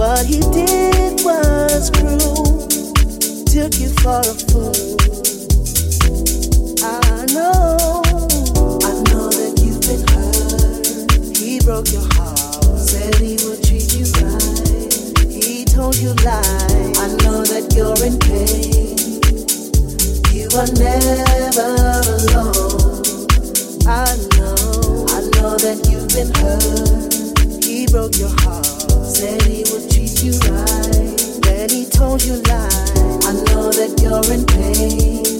What he did was cruel, took you for a fool. I know, I know that you've been hurt. He broke your heart, said he would treat you right. He told you lies. I know that you're in pain. You are never alone. I know, I know that you've been hurt. He broke your heart you he told you lies. I know that you're in pain.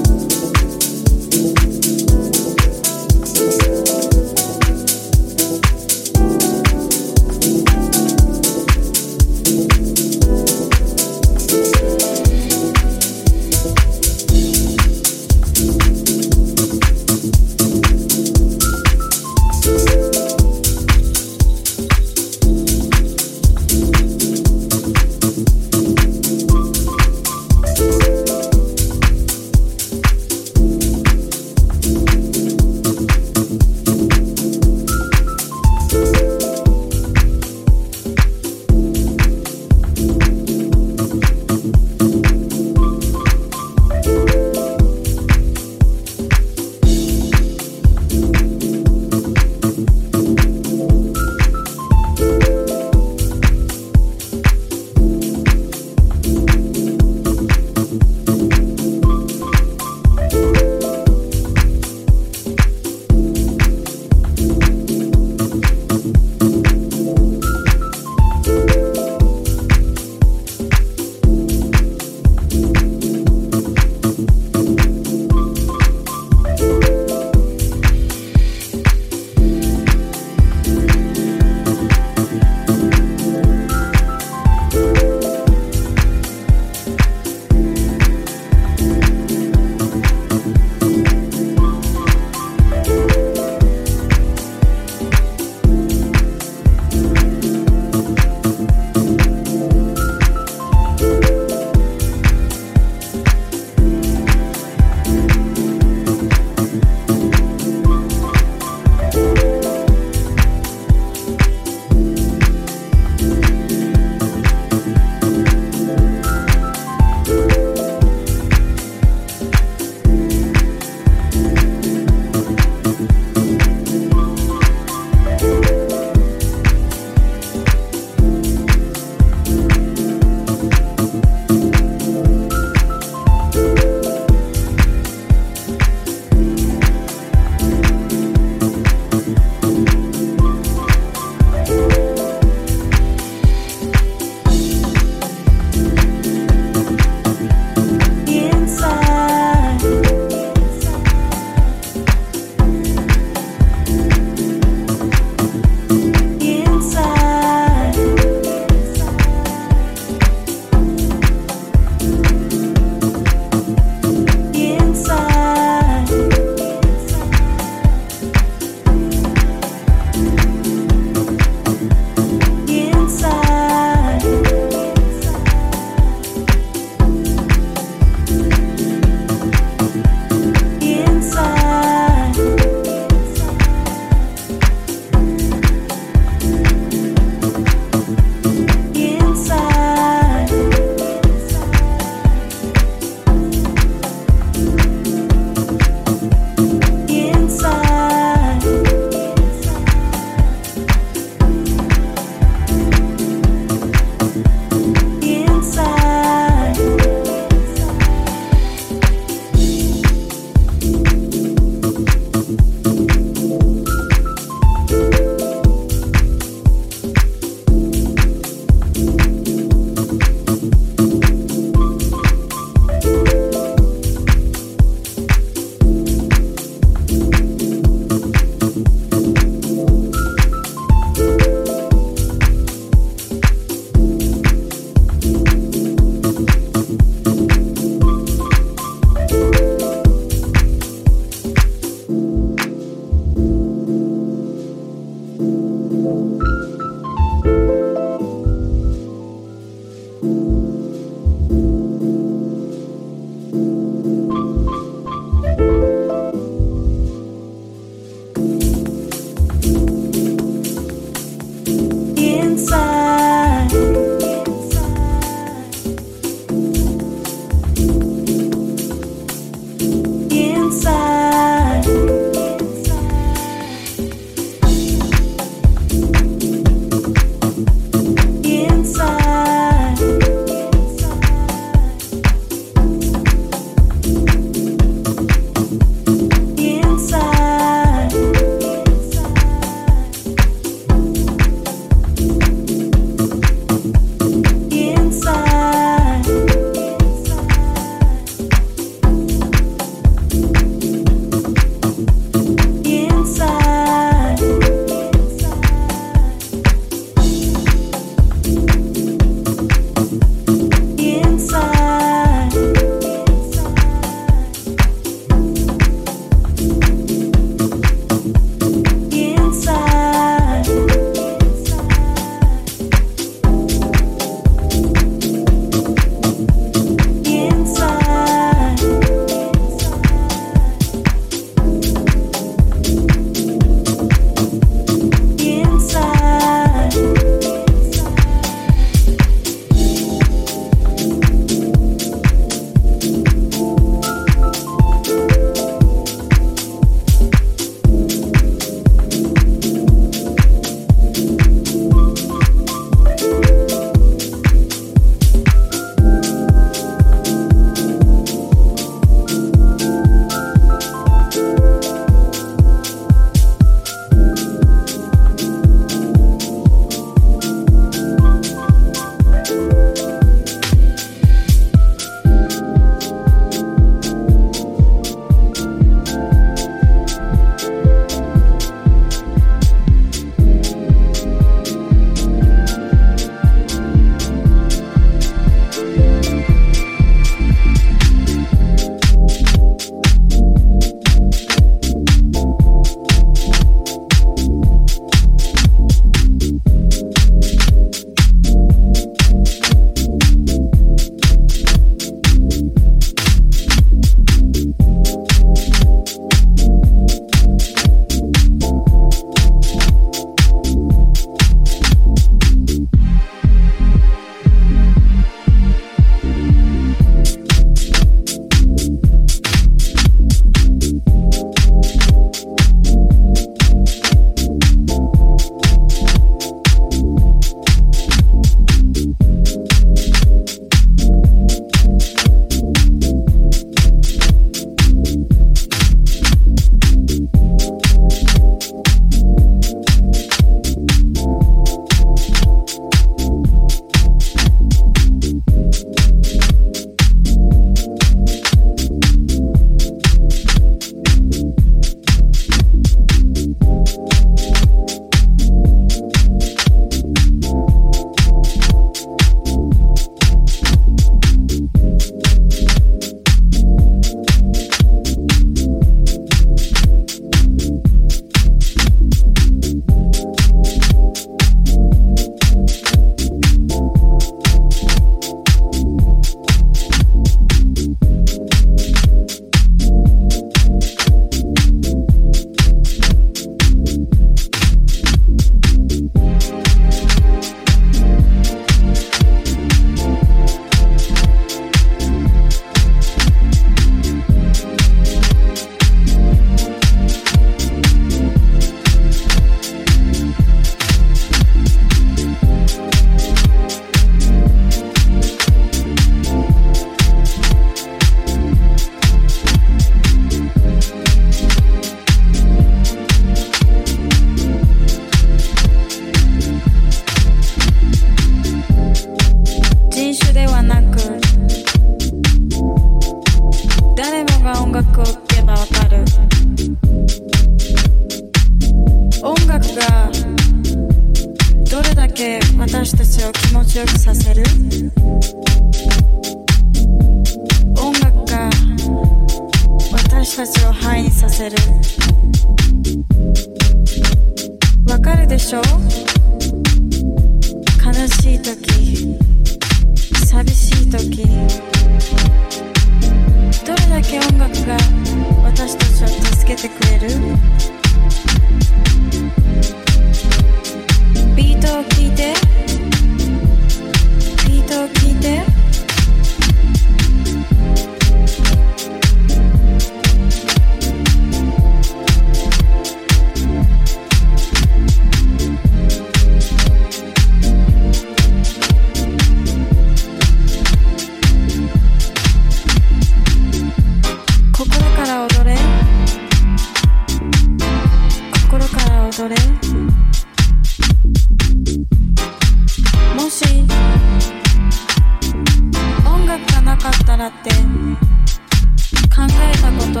考えたこと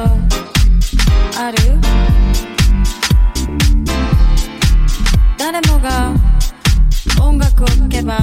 ある？誰もが音楽を聴けば